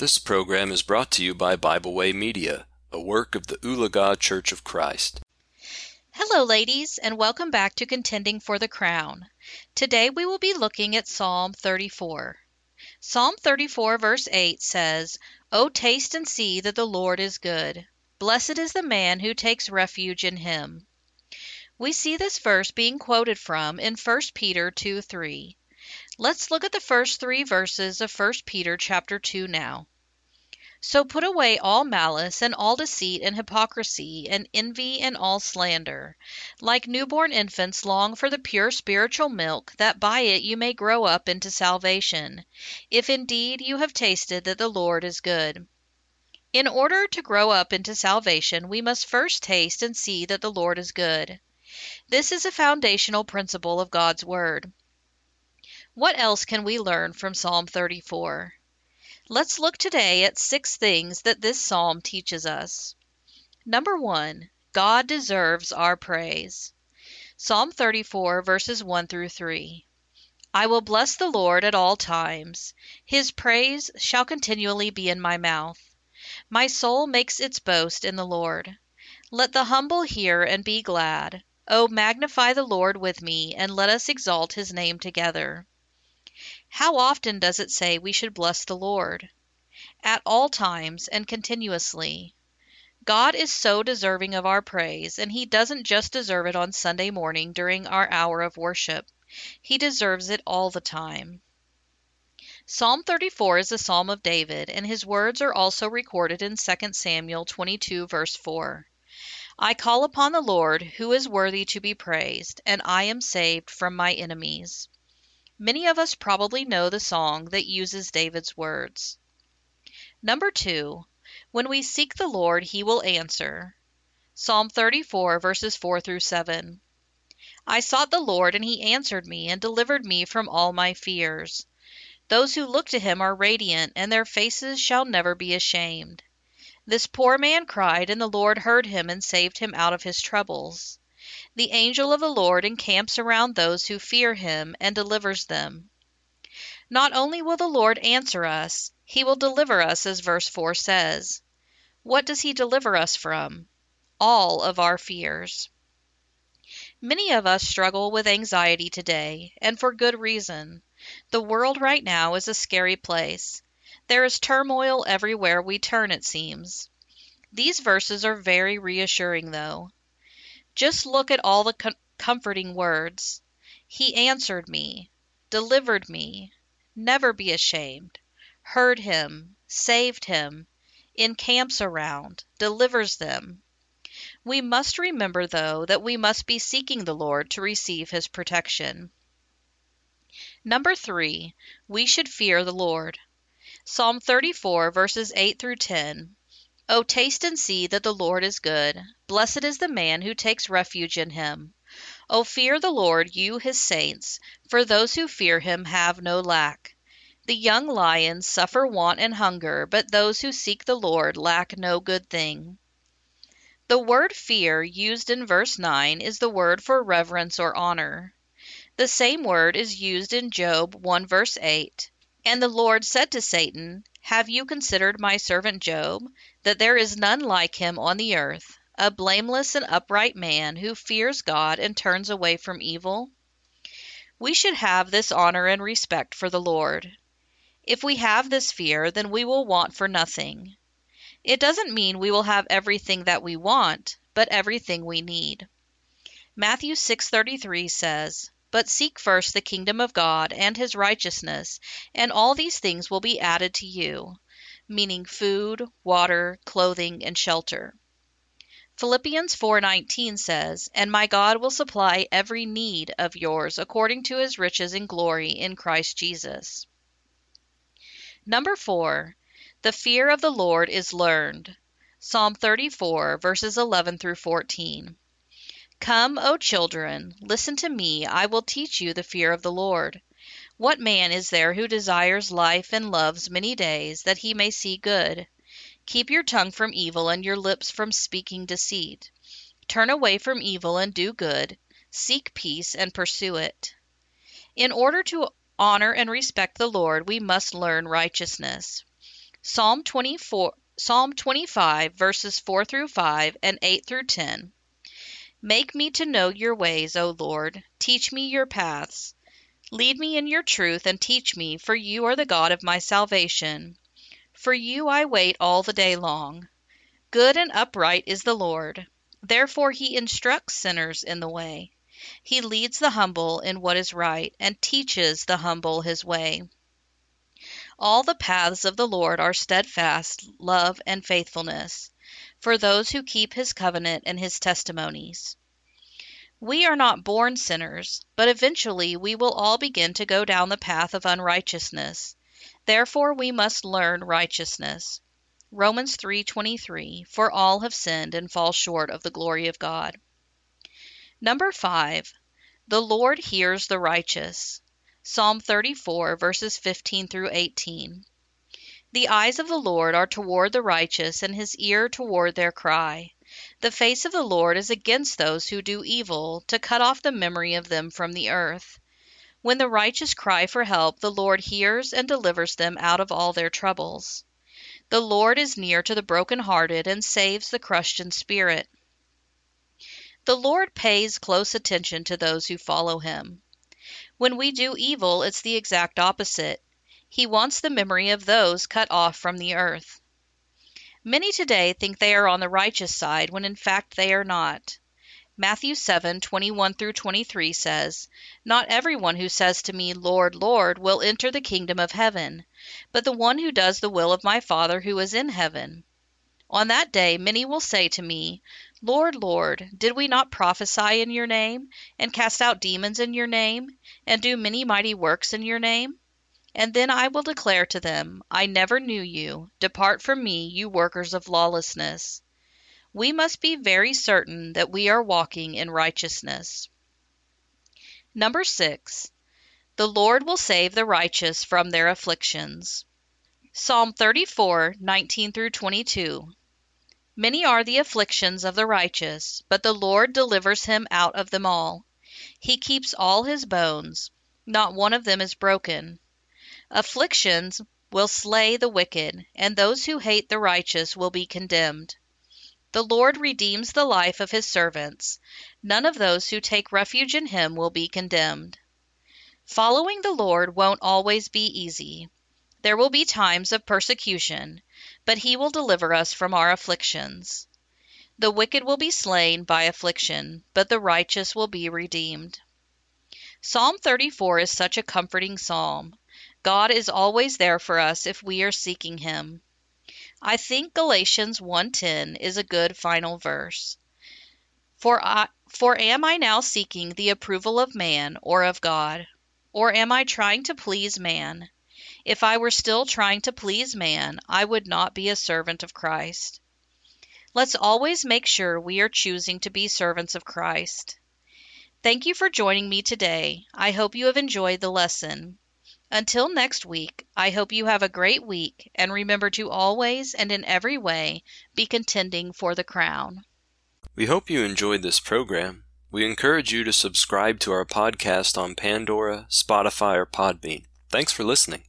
This program is brought to you by Bible Way Media, a work of the Ulaga Church of Christ. Hello, ladies, and welcome back to Contending for the Crown. Today we will be looking at Psalm 34. Psalm 34, verse 8 says, O taste and see that the Lord is good. Blessed is the man who takes refuge in him. We see this verse being quoted from in 1 Peter 2 3. Let's look at the first three verses of 1 Peter chapter 2 now. So put away all malice and all deceit and hypocrisy and envy and all slander. Like newborn infants, long for the pure spiritual milk, that by it you may grow up into salvation, if indeed you have tasted that the Lord is good. In order to grow up into salvation, we must first taste and see that the Lord is good. This is a foundational principle of God's Word. What else can we learn from Psalm 34? Let's look today at six things that this psalm teaches us. Number one, God deserves our praise. Psalm 34, verses 1 through 3. I will bless the Lord at all times. His praise shall continually be in my mouth. My soul makes its boast in the Lord. Let the humble hear and be glad. O magnify the Lord with me, and let us exalt his name together. How often does it say we should bless the Lord? At all times and continuously. God is so deserving of our praise, and He doesn't just deserve it on Sunday morning during our hour of worship. He deserves it all the time. Psalm 34 is a psalm of David, and his words are also recorded in 2 Samuel 22, verse 4. I call upon the Lord, who is worthy to be praised, and I am saved from my enemies. Many of us probably know the song that uses David's words. Number two, when we seek the Lord, he will answer. Psalm 34, verses 4 through 7. I sought the Lord, and he answered me and delivered me from all my fears. Those who look to him are radiant, and their faces shall never be ashamed. This poor man cried, and the Lord heard him and saved him out of his troubles. The angel of the Lord encamps around those who fear him and delivers them. Not only will the Lord answer us, he will deliver us, as verse 4 says. What does he deliver us from? All of our fears. Many of us struggle with anxiety today, and for good reason. The world right now is a scary place. There is turmoil everywhere we turn, it seems. These verses are very reassuring, though. Just look at all the com- comforting words. He answered me, delivered me, never be ashamed, heard him, saved him, encamps around, delivers them. We must remember, though, that we must be seeking the Lord to receive his protection. Number three, we should fear the Lord. Psalm 34, verses 8 through 10 O taste and see that the Lord is good. Blessed is the man who takes refuge in him. O fear the Lord, you his saints, for those who fear him have no lack. The young lions suffer want and hunger, but those who seek the Lord lack no good thing. The word fear used in verse 9 is the word for reverence or honor. The same word is used in Job 1 verse 8. And the Lord said to Satan, Have you considered my servant Job, that there is none like him on the earth, a blameless and upright man who fears God and turns away from evil? We should have this honor and respect for the Lord. If we have this fear, then we will want for nothing. It doesn't mean we will have everything that we want, but everything we need. Matthew 6:33 says, "But seek first the kingdom of God and his righteousness, and all these things will be added to you," meaning food, water, clothing, and shelter. Philippians 4:19 says, "And my God will supply every need of yours according to his riches in glory in Christ Jesus." Number 4, the fear of the Lord is learned. Psalm 34, verses 11 through 14. Come, O children, listen to me, I will teach you the fear of the Lord. What man is there who desires life and loves many days, that he may see good? Keep your tongue from evil and your lips from speaking deceit. Turn away from evil and do good. Seek peace and pursue it. In order to honor and respect the Lord, we must learn righteousness. Psalm 24 Psalm 25 verses 4 through 5 and 8 through 10. Make me to know your ways, O Lord. Teach me your paths. Lead me in your truth and teach me, for you are the God of my salvation. For you I wait all the day long. Good and upright is the Lord. Therefore he instructs sinners in the way. He leads the humble in what is right and teaches the humble his way. All the paths of the Lord are steadfast love and faithfulness for those who keep his covenant and his testimonies. We are not born sinners, but eventually we will all begin to go down the path of unrighteousness. Therefore we must learn righteousness. Romans 3:23 For all have sinned and fall short of the glory of God. Number 5. The Lord hears the righteous. Psalm 34 verses 15 through 18. The eyes of the Lord are toward the righteous and his ear toward their cry. The face of the Lord is against those who do evil, to cut off the memory of them from the earth. When the righteous cry for help, the Lord hears and delivers them out of all their troubles. The Lord is near to the broken-hearted and saves the crushed in spirit. The Lord pays close attention to those who follow him. When we do evil, it's the exact opposite. He wants the memory of those cut off from the earth. Many today think they are on the righteous side when in fact they are not. Matthew 7:21 through 23 says, Not everyone who says to me, Lord, Lord, will enter the kingdom of heaven, but the one who does the will of my Father who is in heaven. On that day many will say to me, Lord, Lord, did we not prophesy in your name, and cast out demons in your name, and do many mighty works in your name? And then I will declare to them, I never knew you. Depart from me, you workers of lawlessness. We must be very certain that we are walking in righteousness. Number 6. The Lord will save the righteous from their afflictions. Psalm 34, 19 through 22. Many are the afflictions of the righteous, but the Lord delivers him out of them all. He keeps all his bones, not one of them is broken. Afflictions will slay the wicked, and those who hate the righteous will be condemned. The Lord redeems the life of his servants. None of those who take refuge in him will be condemned. Following the Lord won't always be easy. There will be times of persecution, but he will deliver us from our afflictions. The wicked will be slain by affliction, but the righteous will be redeemed. Psalm 34 is such a comforting psalm. God is always there for us if we are seeking him. I think Galatians 1:10 is a good final verse. For I for am I now seeking the approval of man or of God? Or am I trying to please man? If I were still trying to please man, I would not be a servant of Christ. Let's always make sure we are choosing to be servants of Christ. Thank you for joining me today. I hope you have enjoyed the lesson. Until next week, I hope you have a great week and remember to always and in every way be contending for the crown. We hope you enjoyed this program. We encourage you to subscribe to our podcast on Pandora, Spotify, or Podbean. Thanks for listening.